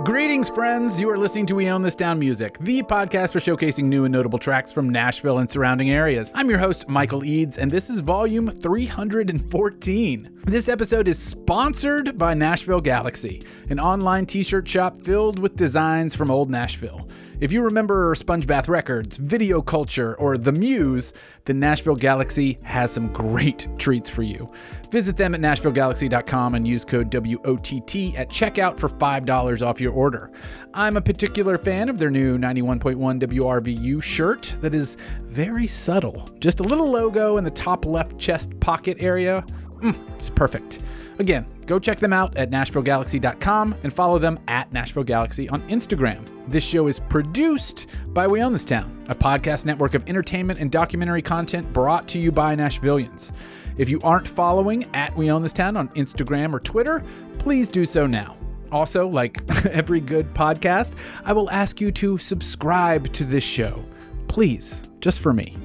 Greetings, friends. You are listening to We Own This Town Music, the podcast for showcasing new and notable tracks from Nashville and surrounding areas. I'm your host, Michael Eads, and this is volume 314. This episode is sponsored by Nashville Galaxy, an online t shirt shop filled with designs from old Nashville. If you remember Sponge Bath Records, Video Culture, or The Muse, the Nashville Galaxy has some great treats for you. Visit them at NashvilleGalaxy.com and use code WOTT at checkout for $5 off your order. I'm a particular fan of their new 91.1 WRVU shirt that is very subtle. Just a little logo in the top left chest pocket area. Mm, it's perfect. Again, go check them out at NashvilleGalaxy.com and follow them at Nashville Galaxy on Instagram. This show is produced by We Own This Town, a podcast network of entertainment and documentary content brought to you by Nashvillians. If you aren't following at We Own This Town on Instagram or Twitter, please do so now. Also, like every good podcast, I will ask you to subscribe to this show. Please, just for me.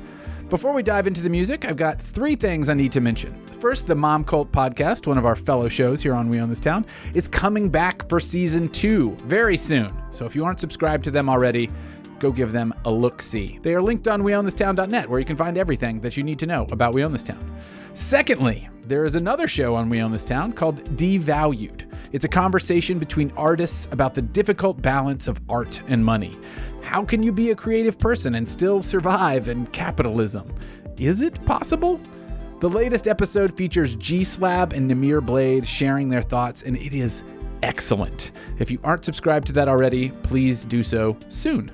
Before we dive into the music, I've got three things I need to mention. First, the Mom Cult podcast, one of our fellow shows here on We Own This Town, is coming back for season two very soon. So if you aren't subscribed to them already, go give them a look see. They are linked on weownthistown.net where you can find everything that you need to know about We Own This Town. Secondly, there is another show on We Own This Town called Devalued. It's a conversation between artists about the difficult balance of art and money. How can you be a creative person and still survive in capitalism? Is it possible? The latest episode features G Slab and Namir Blade sharing their thoughts, and it is excellent. If you aren't subscribed to that already, please do so soon.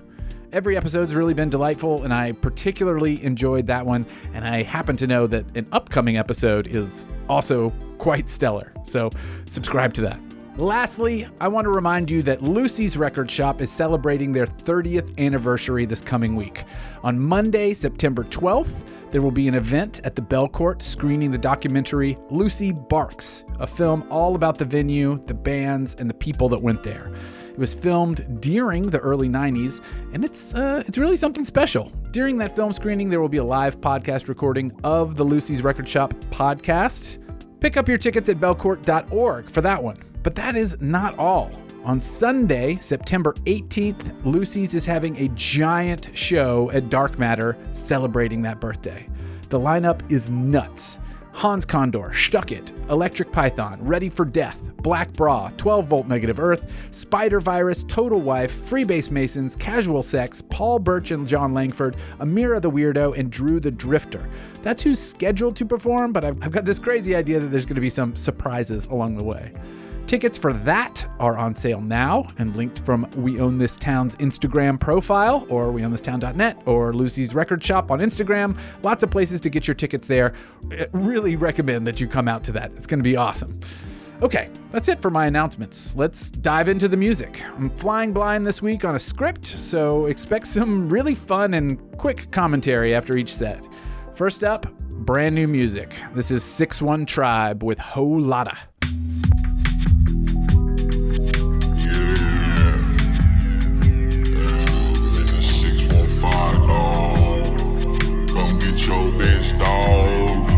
Every episode's really been delightful, and I particularly enjoyed that one. And I happen to know that an upcoming episode is also quite stellar. So, subscribe to that. Lastly, I want to remind you that Lucy's Record Shop is celebrating their 30th anniversary this coming week. On Monday, September 12th, there will be an event at the Belcourt screening the documentary Lucy Barks, a film all about the venue, the bands, and the people that went there. It was filmed during the early 90s, and it's uh, it's really something special. During that film screening, there will be a live podcast recording of the Lucy's Record Shop podcast. Pick up your tickets at belcourt.org for that one. But that is not all. On Sunday, September 18th, Lucy's is having a giant show at Dark Matter celebrating that birthday. The lineup is nuts. Hans Condor, Stuck It, Electric Python, Ready for Death, Black Bra, 12 Volt Negative Earth, Spider Virus, Total Wife, Freebase Masons, Casual Sex, Paul Burch and Jon Langford, Amira the Weirdo, and Drew the Drifter. That's who's scheduled to perform, but I've, I've got this crazy idea that there's going to be some surprises along the way. Tickets for that are on sale now and linked from We Own This Town's Instagram profile or weownthistown.net or Lucy's Record Shop on Instagram. Lots of places to get your tickets there. I really recommend that you come out to that. It's going to be awesome. Okay, that's it for my announcements. Let's dive into the music. I'm flying blind this week on a script, so expect some really fun and quick commentary after each set. First up, brand new music. This is 6 1 Tribe with Ho Lotta. Your bitch, dog.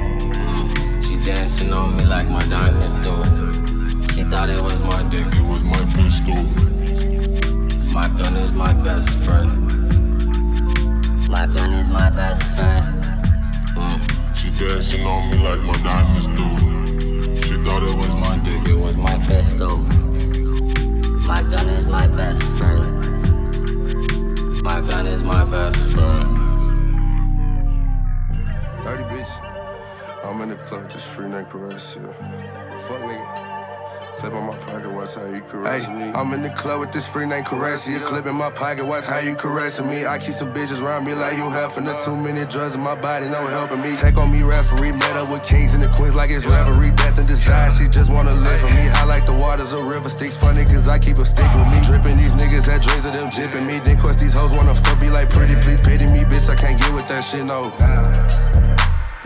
She dancing on me like my diamonds do. She thought it was my dick, it was my pistol. My gun is my best friend. My gun is my best friend. Uh, she dancing on me like my diamonds do. She thought it was my dick, it was my pistol. My gun is my best friend. My gun is my best friend. Dirty bitch. I'm in the club, just free name caress, yeah. Fuck nigga. Clip on my pocket, watch how you caress me. I'm in the club with this free name caress, yeah. Clip in my pocket, watch how you caressing me. I keep some bitches around me like you helping the too many drugs in my body, no helping me. Take on me referee, met up with kings and the queens like it's reverie. Death and desire, she just wanna live for me. High like the waters of river, sticks funny cause I keep a stick with me. Dripping these niggas had dreams of them jipping me. Then quest these hoes wanna fuck me like pretty, please pity me, bitch. I can't get with that shit, no.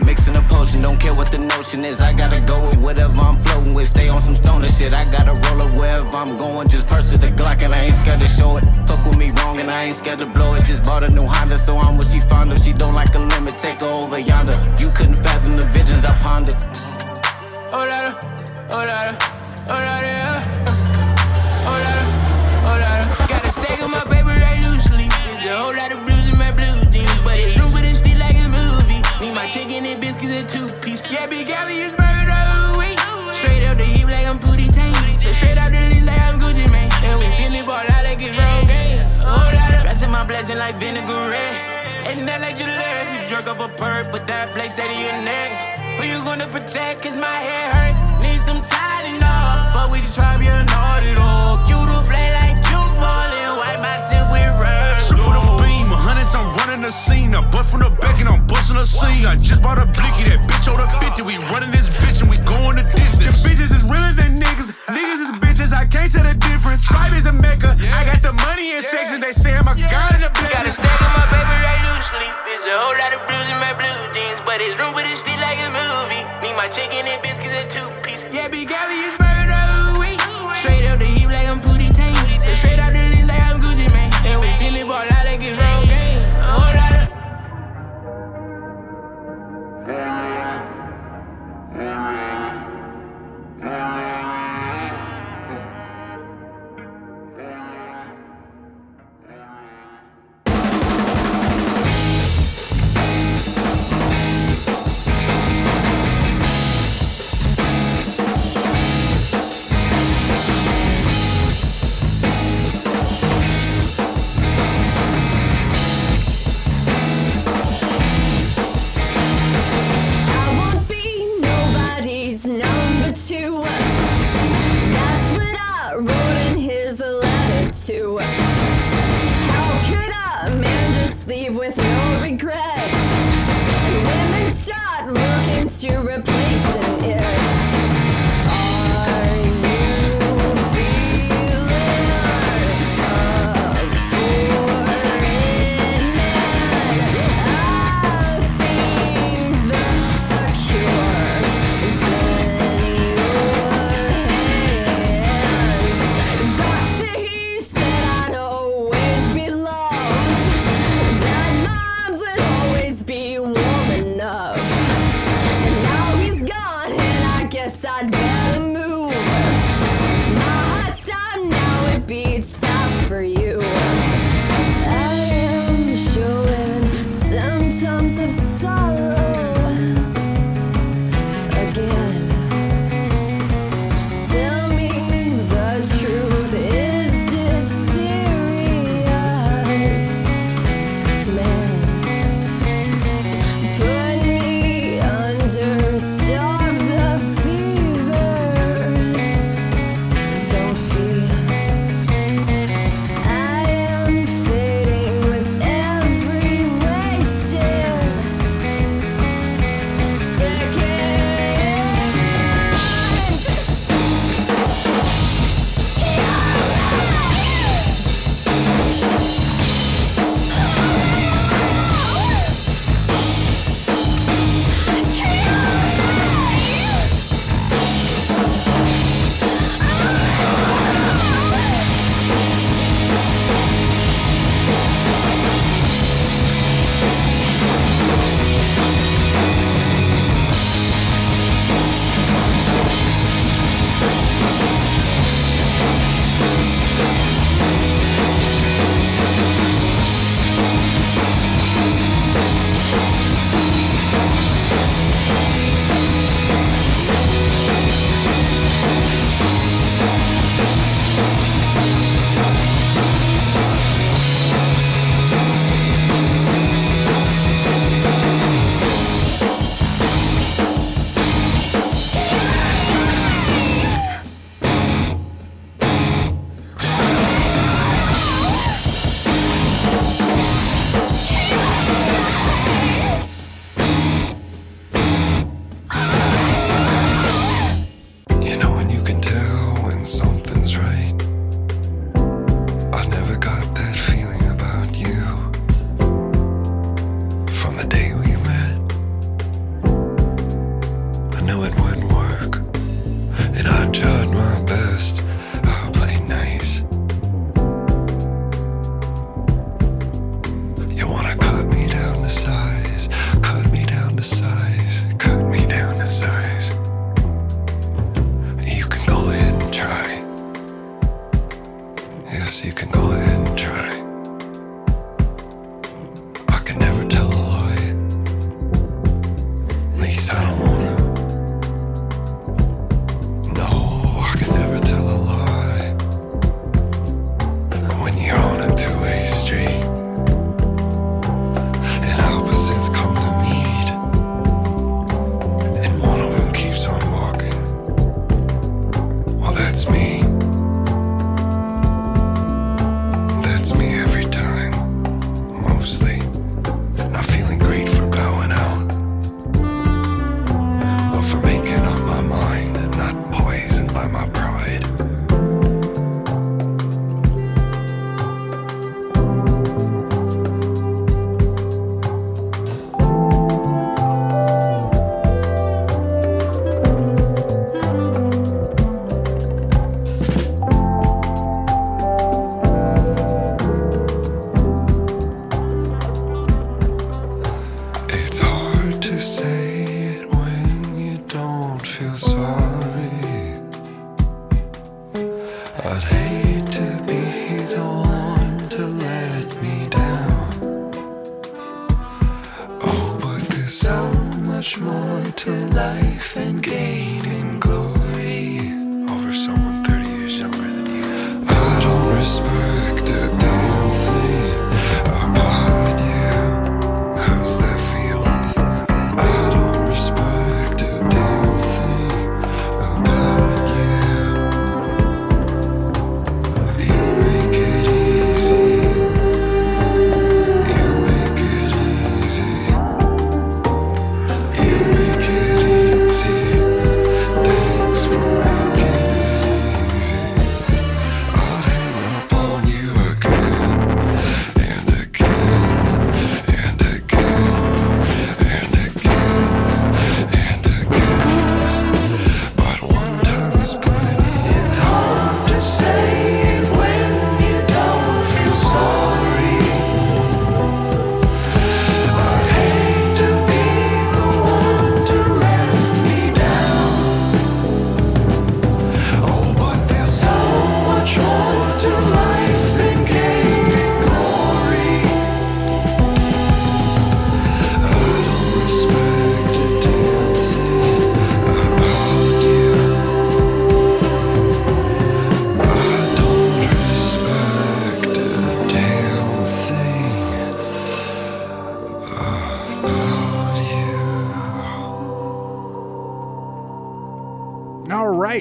Mixing a potion, don't care what the notion is. I gotta go with whatever I'm floating with. Stay on some stoner shit. I gotta roll up wherever I'm going. Just purchase a Glock and I ain't scared to show it. Fuck with me wrong and I ain't scared to blow it. Just bought a new Honda, so I'm what she fond of. She don't like a limit, take her over yonder. You couldn't fathom the visions I pondered. Oh, that, oh, that, oh, that, yeah. Oh, that, oh. Got a stake on my baby right loosely. It's a whole lot of Chicken and biscuits and two piece. Yeah, big Gabby, you burger all week. Straight up the heat like I'm Pootie Tang. Straight up the lead like I'm Gucci Mane. And we finna ball out like it's Rogaine. Oh, lot Dressing my blessing like vinaigrette. Ain't that like you left? You drunk off a perk, but that place steady your neck. Who you gonna protect? Cause my head hurt. Need some Tylenol. Fuck with your tribe, you're not all. You to play like you ballin'. Wipe my hundreds, I'm running the scene. I butt from the back and I'm busting the scene. I just bought a blicky, that bitch over 50. We running this bitch and we going the distance. The bitches is realer than niggas. Niggas is bitches, I can't tell the difference. Tribe is the mecca. I got the money in section, they say I'm a god in the blessing. Got a stack of my baby right loose sleep. There's a whole lot of blues in my blue jeans, but it's room for this still like a movie. Need my chicken and biscuits at two piece. Yeah, big Gabby, you burger the week. Straight up the heap like I'm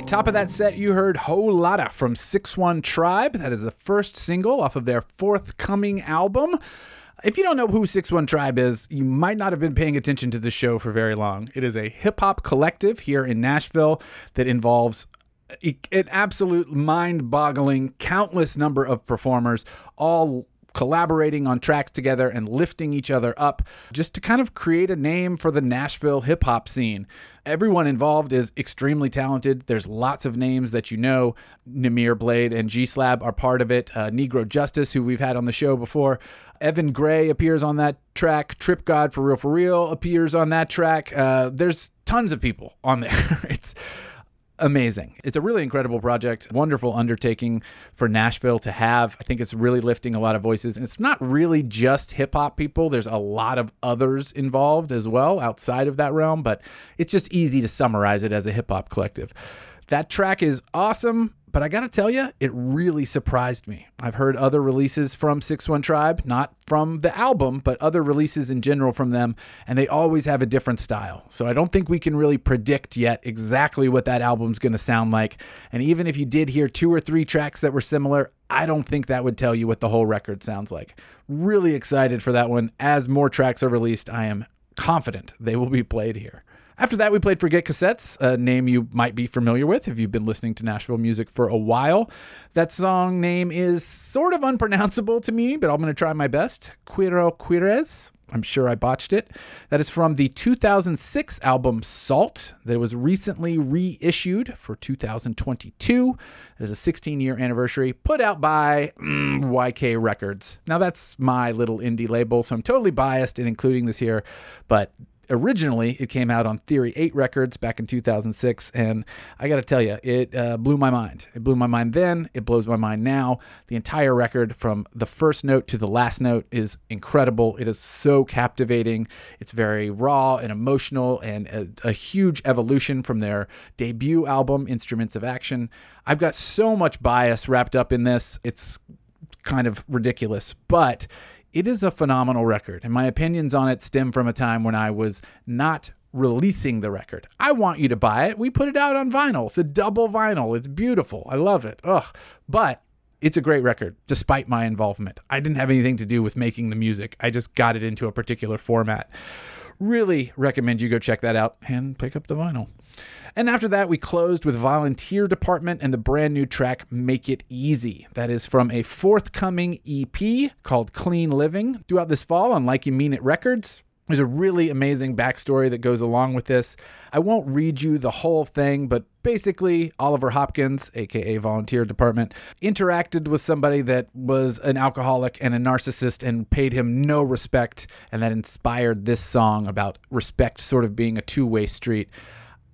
top of that set, you heard Lotta from 6 1 Tribe. That is the first single off of their forthcoming album. If you don't know who 6 1 Tribe is, you might not have been paying attention to the show for very long. It is a hip hop collective here in Nashville that involves an absolute mind boggling, countless number of performers, all collaborating on tracks together and lifting each other up just to kind of create a name for the Nashville hip hop scene. Everyone involved is extremely talented. There's lots of names that you know. Namir Blade and G Slab are part of it. Uh, Negro Justice, who we've had on the show before. Evan Gray appears on that track. Trip God for Real For Real appears on that track. Uh, there's tons of people on there. it's amazing. It's a really incredible project, wonderful undertaking for Nashville to have. I think it's really lifting a lot of voices. And it's not really just hip hop people, there's a lot of others involved as well outside of that realm, but it's just easy to summarize it as a hip hop collective. That track is awesome. But I got to tell you, it really surprised me. I've heard other releases from 6-1 Tribe, not from the album, but other releases in general from them, and they always have a different style. So I don't think we can really predict yet exactly what that album's going to sound like. And even if you did hear two or three tracks that were similar, I don't think that would tell you what the whole record sounds like. Really excited for that one. As more tracks are released, I am confident they will be played here. After that, we played Forget Cassettes, a name you might be familiar with if you've been listening to Nashville music for a while. That song name is sort of unpronounceable to me, but I'm going to try my best. Quiro Quires. I'm sure I botched it. That is from the 2006 album Salt that was recently reissued for 2022. It is a 16 year anniversary put out by mm, YK Records. Now, that's my little indie label, so I'm totally biased in including this here, but originally it came out on Theory 8 Records back in 2006, and I got to tell you, it uh, blew my mind. It blew my mind then, it blows my mind now. The entire record, from the first note to the last note, is incredible. It is so captivating. It's very raw and emotional, and a, a huge evolution from their debut album, Instruments of Action. I've got so much bias wrapped up in this. It's kind of ridiculous, but it is a phenomenal record, and my opinions on it stem from a time when I was not releasing the record. I want you to buy it. We put it out on vinyl. It's a double vinyl. It's beautiful. I love it. Ugh. But it's a great record despite my involvement. I didn't have anything to do with making the music. I just got it into a particular format. Really recommend you go check that out and pick up the vinyl. And after that, we closed with Volunteer Department and the brand new track Make It Easy. That is from a forthcoming EP called Clean Living, due out this fall on Like You Mean It Records. There's a really amazing backstory that goes along with this. I won't read you the whole thing, but basically, Oliver Hopkins, aka Volunteer Department, interacted with somebody that was an alcoholic and a narcissist and paid him no respect, and that inspired this song about respect sort of being a two way street.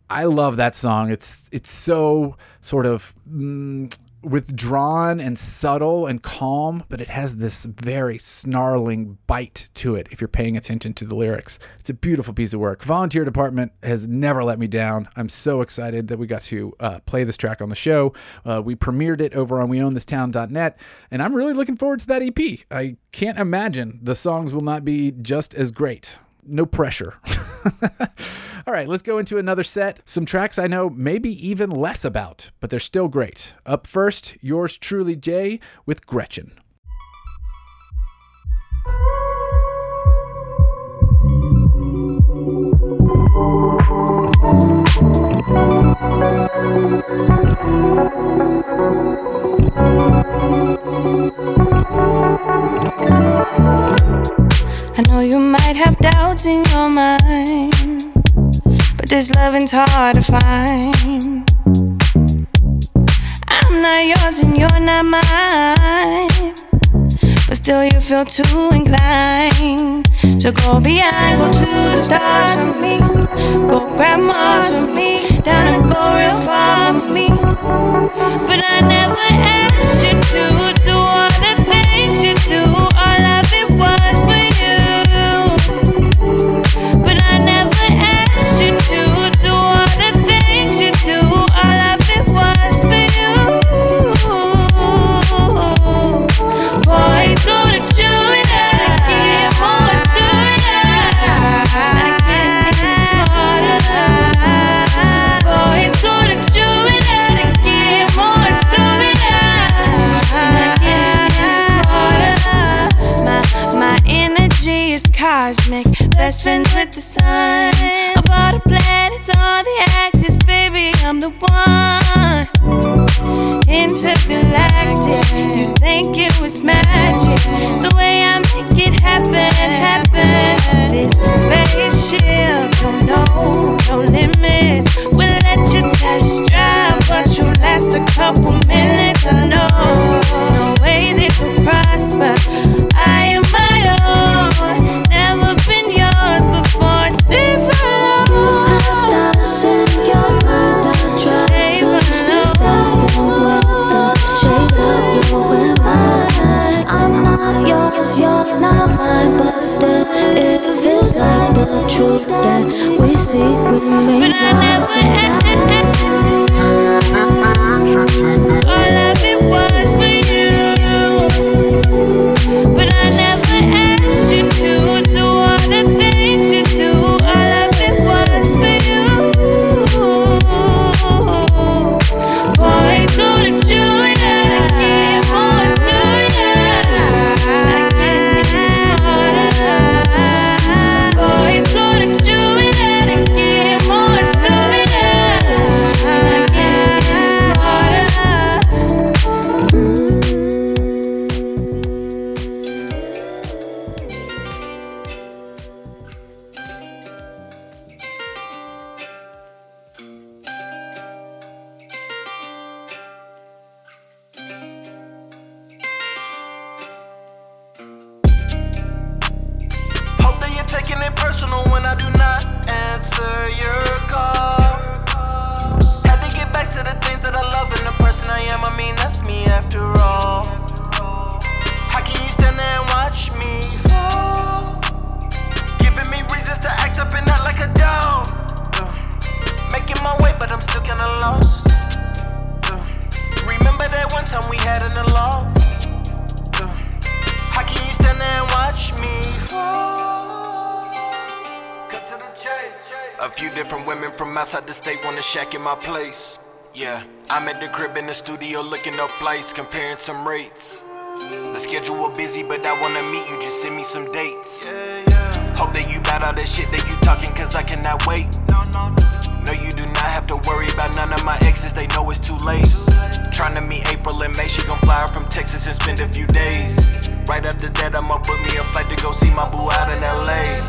I love that song. It's it's so sort of mm, withdrawn and subtle and calm, but it has this very snarling bite to it if you're paying attention to the lyrics. It's a beautiful piece of work. Volunteer Department has never let me down. I'm so excited that we got to uh, play this track on the show. Uh, we premiered it over on weownthistown.net, and I'm really looking forward to that EP. I can't imagine the songs will not be just as great. No pressure. All right, let's go into another set. Some tracks I know maybe even less about, but they're still great. Up first, yours truly, Jay, with Gretchen. I know you might have doubts in your mind but this loving's hard to find. I'm not yours and you're not mine. But still, you feel too inclined to go beyond, go to the stars with me. Go grab Mars with me, down and go real far with me. Cosmic. Best friends with the sun. Of all the planets, all the axes, baby, I'm the one. Intergalactic. You think it was magic? The way I make it happen, happen. This spaceship, don't know, no limits. We'll let you test drive, but you last a couple minutes. I know, the truth that we speak remains But I never lost in time. In my place. Yeah, I'm at the crib in the studio looking up flights, comparing some rates. The schedule busy, but I wanna meet you, just send me some dates. Hope that you bout all that shit that you talking, cause I cannot wait. No, you do not have to worry about none of my exes, they know it's too late. Trying to meet April and May, she gon' fly her from Texas and spend a few days. Right after that, I'ma book me a flight to go see my boo out in LA.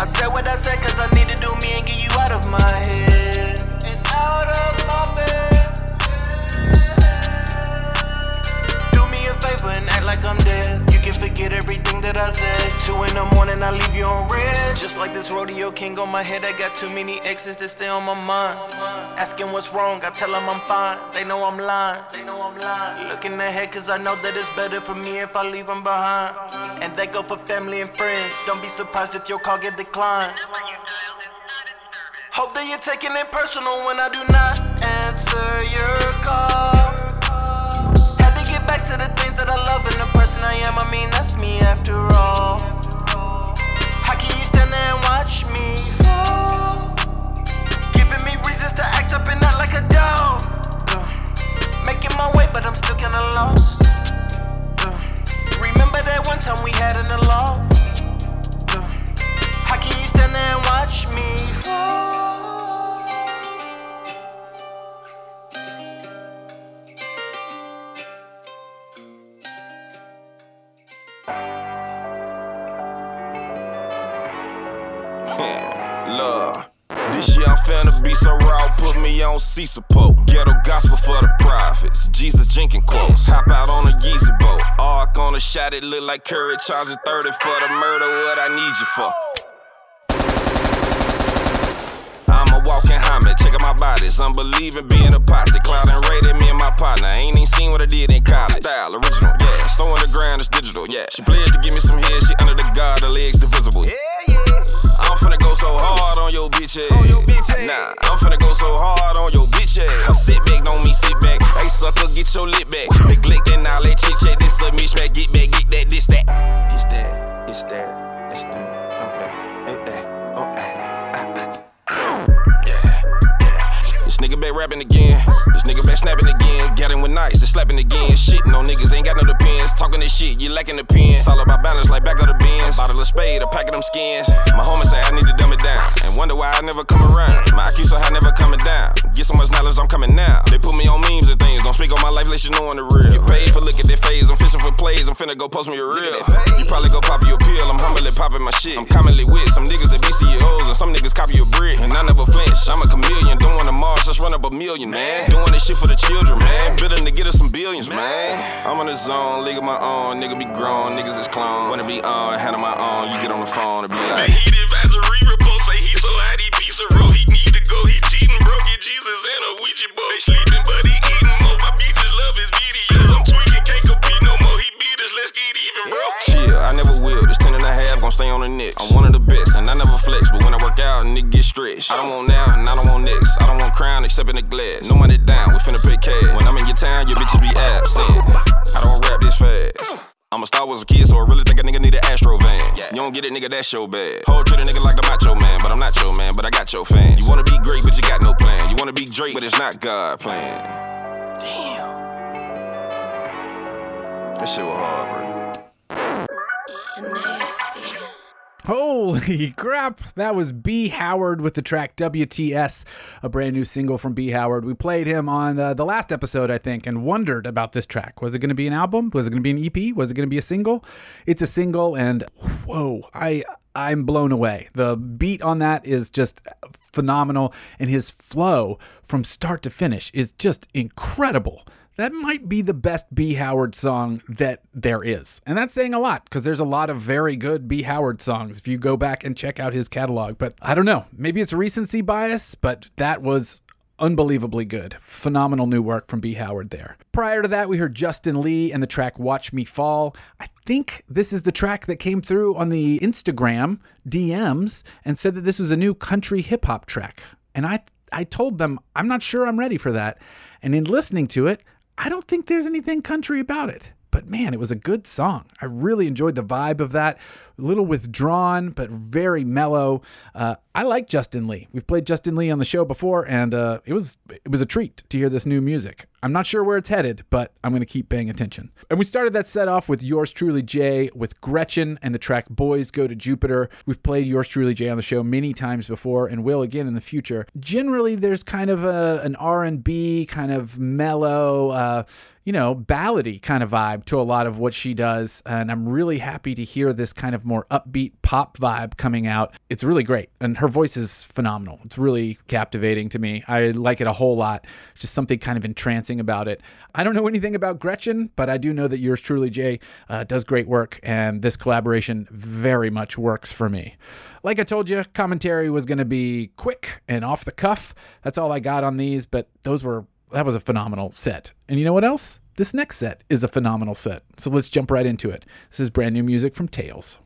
I said what I said, cause I need to do me and get you out of my head. Forget everything that I said. Two in the morning, I leave you on red. Just like this rodeo king on my head, I got too many exes that stay on my mind. Asking what's wrong, I tell them I'm fine. They know I'm lying. They know I'm lying. Looking ahead, cause I know that it's better for me if I leave them behind. And they go for family and friends. Don't be surprised if your call get declined. Hope that you're taking it personal when I do not answer your call. Making my way, but I'm still kinda lost. Uh, remember that one time we had in the loft? Uh, how can you stand there and watch me fall? Love. This year I'm finna be so put me on C support. Ghetto gospel for the prophets. Jesus Jenkins quotes. Hop out on a Yeezy boat. Arc on a shot, it look like Curry charging 30 for the murder. What I need you for? I'm a walking helmet, check out my body. It's unbelieving being a posse. Cloud and rated me and my partner. Ain't even seen what I did in college. Style, original, yeah. So on the ground, it's digital, yeah. She pledged to give me some head, she under the guard, the legs divisible. Yeah, yeah. I'm finna go so hard on your bitch ass. On your bitch ass. Nah, slapping again. Shitting on niggas, ain't got no. Friends. Talking this shit, you lacking the pen. It's all about balance, like back of the bins. Bottle of spade, a pack of them skins. My homie say I need to dumb it down. And wonder why I never come around. My IQ so high, never coming down. Get so much knowledge, I'm coming now. They put me on memes and things. Don't speak on my life, let you know on the real. You paid for look at that phase. I'm fishing for plays. I'm finna go post me a reel. You probably go pop your pill. I'm humbly popping my shit. I'm commonly with some niggas that be CEOs and some niggas copy your brick. And I never flinch. I'm a chameleon. Don't want to Mars, just run up a million, man. Doing this shit for the children, man. Bidding to get us some billions, man. I'm on the zone, of my own. Nigga be grown, niggas is clone. Wanna be on, handle my own. You get on the phone and be like. Heat advisory report say he so hot he piece of roll. He need to go, he cheating, broke it, Jesus and a Ouija board. They sleeping, but he eating more. My bitches love his videos. I'm tweaking, can't compete no more. He beat us, let's get even, bro. Chill, I never will. This 10 and a half gon' stay on the next. I'm one of the best, and I never flex. But when I work out, nigga get stretched. I don't want now, and I don't want next. I don't want crown except in the glass. No money down, we finna pay cash. I'm a Star Wars a kid, so I really think a nigga need an Astro van. You don't get it, nigga, that's your bad. Whole treat a nigga like the macho man, but I'm not your man, but I got your fans. You wanna be great, but you got no plan. You wanna be Drake, but it's not God plan. Damn. That shit was hard, bro. Holy crap! That was B. Howard with the track WTS, a brand new single from B. Howard. We played him on uh, the last episode, I think, and wondered about this track. Was it going to be an album? Was it going to be an EP? Was it going to be a single? It's a single, and whoa, I I'm blown away. The beat on that is just phenomenal, and his flow from start to finish is just incredible. That might be the best B. Howard song that there is. And that's saying a lot because there's a lot of very good B. Howard songs if you go back and check out his catalog. But I don't know. Maybe it's recency bias, but that was unbelievably good. Phenomenal new work from B. Howard there. Prior to that, we heard Justin Lee and the track Watch Me Fall. I think this is the track that came through on the Instagram DMs and said that this was a new country hip hop track. And I I told them I'm not sure I'm ready for that. And in listening to it, I don't think there's anything country about it. But man, it was a good song. I really enjoyed the vibe of that. Little withdrawn, but very mellow. Uh, I like Justin Lee. We've played Justin Lee on the show before, and uh, it was it was a treat to hear this new music. I'm not sure where it's headed, but I'm going to keep paying attention. And we started that set off with yours truly, Jay, with Gretchen and the track "Boys Go to Jupiter." We've played yours truly, Jay, on the show many times before, and will again in the future. Generally, there's kind of a, an R&B kind of mellow. Uh, you know, ballady kind of vibe to a lot of what she does. And I'm really happy to hear this kind of more upbeat pop vibe coming out. It's really great. And her voice is phenomenal. It's really captivating to me. I like it a whole lot. Just something kind of entrancing about it. I don't know anything about Gretchen, but I do know that yours truly, Jay, uh, does great work. And this collaboration very much works for me. Like I told you, commentary was going to be quick and off the cuff. That's all I got on these, but those were that was a phenomenal set. And you know what else? This next set is a phenomenal set. So let's jump right into it. This is brand new music from Tails.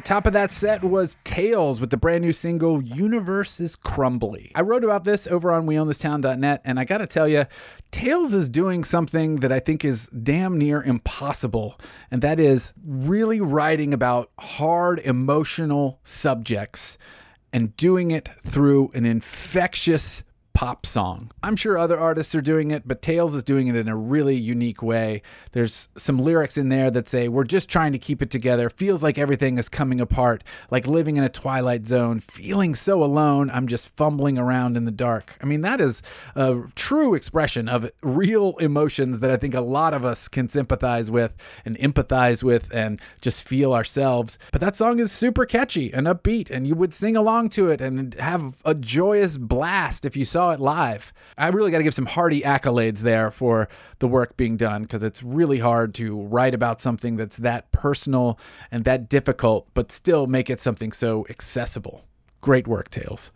Right. Top of that set was Tails with the brand new single Universe is Crumbly. I wrote about this over on weownthistown.net, and I gotta tell you, Tails is doing something that I think is damn near impossible, and that is really writing about hard emotional subjects and doing it through an infectious pop song. I'm sure other artists are doing it, but Tails is doing it in a really unique way. There's some lyrics in there that say, We're just trying to keep it together. Feels like everything is coming apart, like living in a twilight zone, feeling so alone. I'm just fumbling around in the dark. I mean, that is a true expression of real emotions that I think a lot of us can sympathize with and empathize with and just feel ourselves. But that song is super catchy and upbeat, and you would sing along to it and have a joyous blast if you saw it live. I really got to give some hearty accolades there for the work being done because it's really hard to write about something that's that personal and that difficult, but still make it something so accessible. Great work, Tails.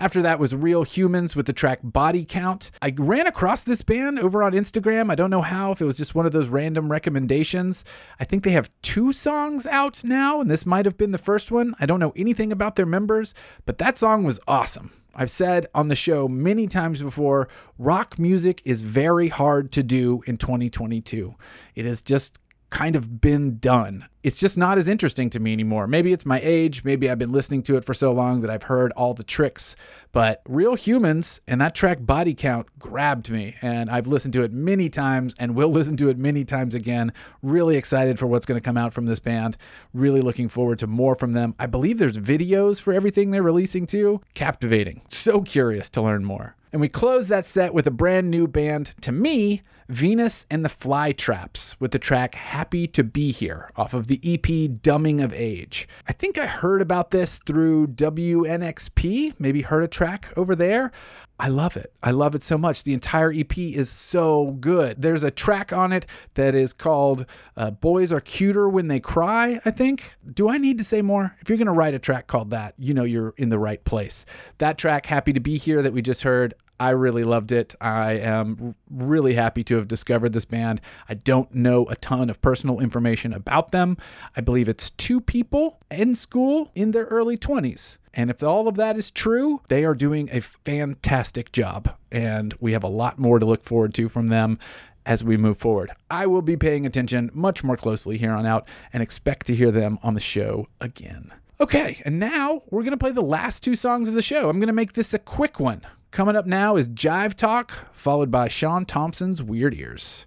After that was Real Humans with the track Body Count. I ran across this band over on Instagram. I don't know how, if it was just one of those random recommendations. I think they have two songs out now, and this might have been the first one. I don't know anything about their members, but that song was awesome. I've said on the show many times before rock music is very hard to do in 2022. It has just kind of been done. It's just not as interesting to me anymore. Maybe it's my age. Maybe I've been listening to it for so long that I've heard all the tricks. But Real Humans and that track Body Count grabbed me, and I've listened to it many times and will listen to it many times again. Really excited for what's going to come out from this band. Really looking forward to more from them. I believe there's videos for everything they're releasing too. Captivating. So curious to learn more. And we close that set with a brand new band to me, Venus and the Fly Traps, with the track Happy to Be Here off of the EP Dumbing of Age. I think I heard about this through WNXP, maybe heard a track over there. I love it. I love it so much. The entire EP is so good. There's a track on it that is called uh, Boys Are Cuter When They Cry, I think. Do I need to say more? If you're going to write a track called that, you know you're in the right place. That track, Happy to Be Here, that we just heard, I really loved it. I am really happy to have discovered this band. I don't know a ton of personal information about them. I believe it's two people in school in their early 20s. And if all of that is true, they are doing a fantastic job. And we have a lot more to look forward to from them as we move forward. I will be paying attention much more closely here on out and expect to hear them on the show again. Okay, and now we're going to play the last two songs of the show. I'm going to make this a quick one. Coming up now is Jive Talk, followed by Sean Thompson's Weird Ears.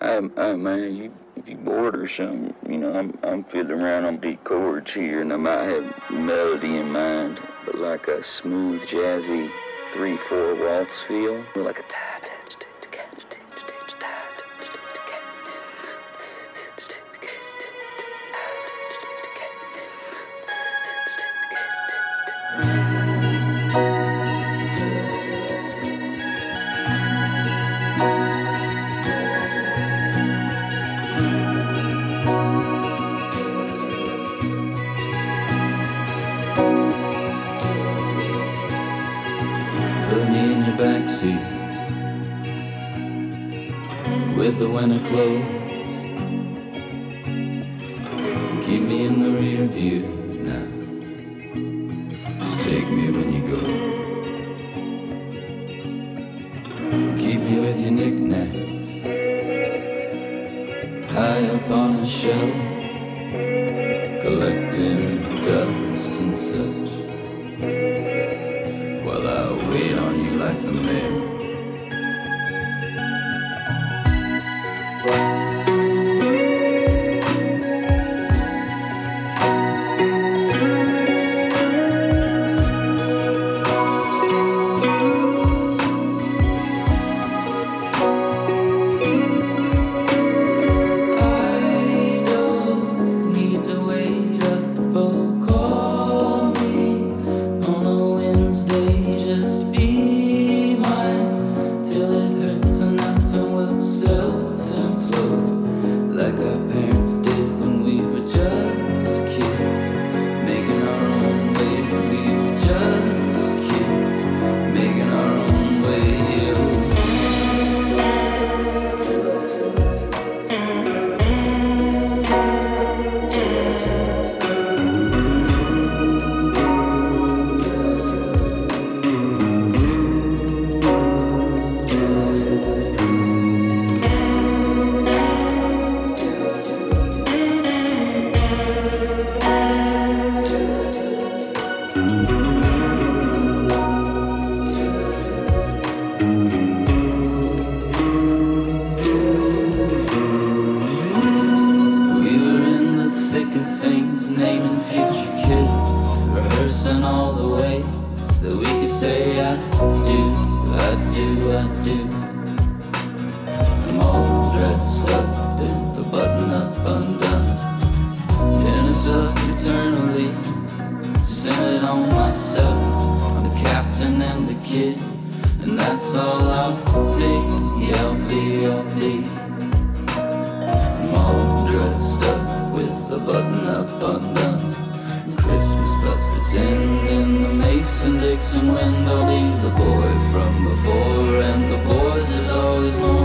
Um, man, you you bored or something, you know, I'm I'm fiddling around on beat chords here, and I might have melody in mind, but like a smooth, jazzy three four waltz feel, like a ta the winter clothes. Keep me in the rear view now. Just take me when you go. Keep me with your knickknacks high up on a shelf, of things, naming future kids, rehearsing all the ways that we could say I do, I do, I do. I'm all dressed up in the button up undone. Dinner's up eternally, centered it on myself, on the captain and the kid, and that's all I'll be, I'll be, I'll be. the button up undone. Christmas, but pretend in the Mason Dixon wind, I'll be the boy from before, and the boys is always more.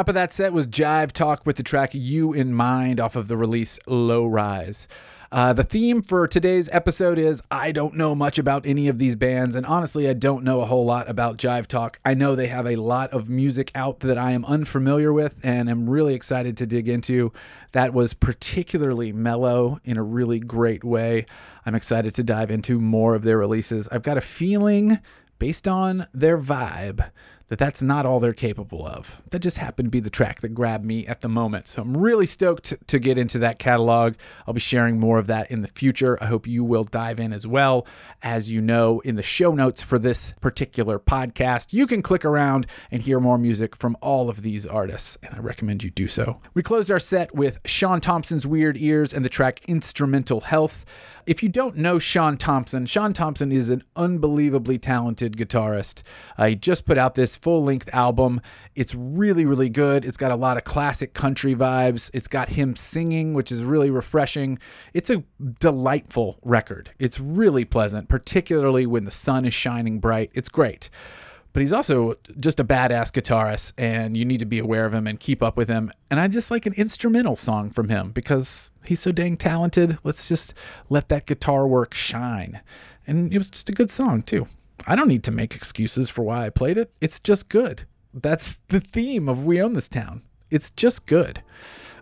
Top of that set was Jive Talk with the track You in Mind off of the release Low Rise. Uh, the theme for today's episode is I don't know much about any of these bands, and honestly, I don't know a whole lot about Jive Talk. I know they have a lot of music out that I am unfamiliar with and am really excited to dig into. That was particularly mellow in a really great way. I'm excited to dive into more of their releases. I've got a feeling, based on their vibe, that that's not all they're capable of. That just happened to be the track that grabbed me at the moment. So I'm really stoked to get into that catalog. I'll be sharing more of that in the future. I hope you will dive in as well. As you know, in the show notes for this particular podcast, you can click around and hear more music from all of these artists, and I recommend you do so. We closed our set with Sean Thompson's Weird Ears and the track Instrumental Health. If you don't know Sean Thompson, Sean Thompson is an unbelievably talented guitarist. Uh, he just put out this full length album. It's really, really good. It's got a lot of classic country vibes. It's got him singing, which is really refreshing. It's a delightful record. It's really pleasant, particularly when the sun is shining bright. It's great but he's also just a badass guitarist and you need to be aware of him and keep up with him and i just like an instrumental song from him because he's so dang talented let's just let that guitar work shine and it was just a good song too i don't need to make excuses for why i played it. It's just good. That's the theme of we own this town. It's just good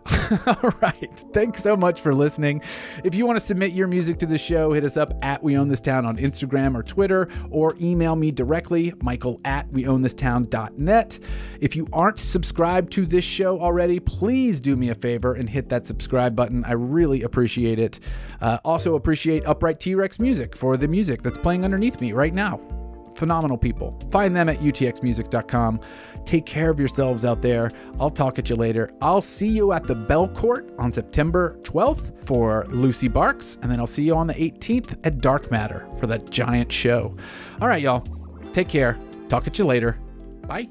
All right. Thanks so much for listening. If you want to submit your music to the show, hit us up at We Own This Town on Instagram or Twitter, or email me directly, Michael at WeOwnThisTown.net. If you aren't subscribed to this show already, please do me a favor and hit that subscribe button. I really appreciate it. Uh, also, appreciate Upright T Rex Music for the music that's playing underneath me right now phenomenal people. Find them at utxmusic.com. Take care of yourselves out there. I'll talk at you later. I'll see you at the Belcourt on September 12th for Lucy Barks, and then I'll see you on the 18th at Dark Matter for that giant show. All right, y'all. Take care. Talk at you later. Bye.